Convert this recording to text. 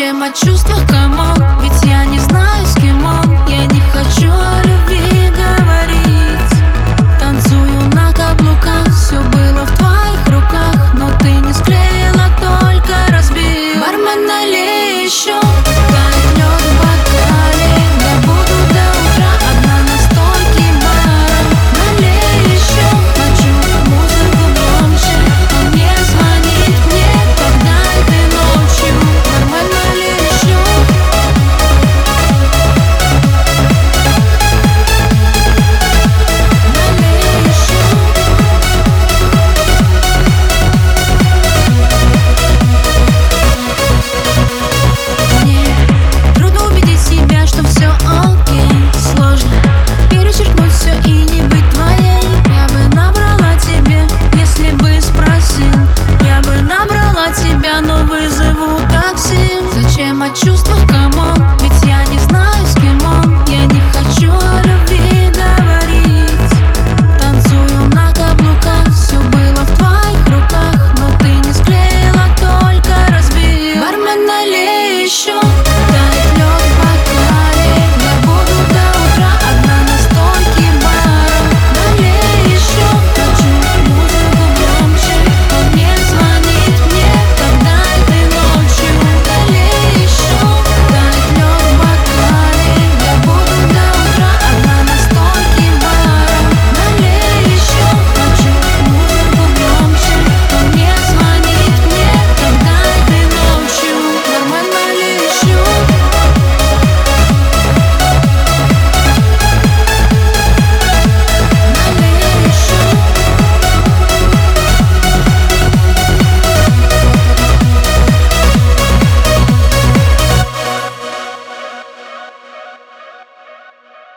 чем о чувствах комок Ведь я не о чувствах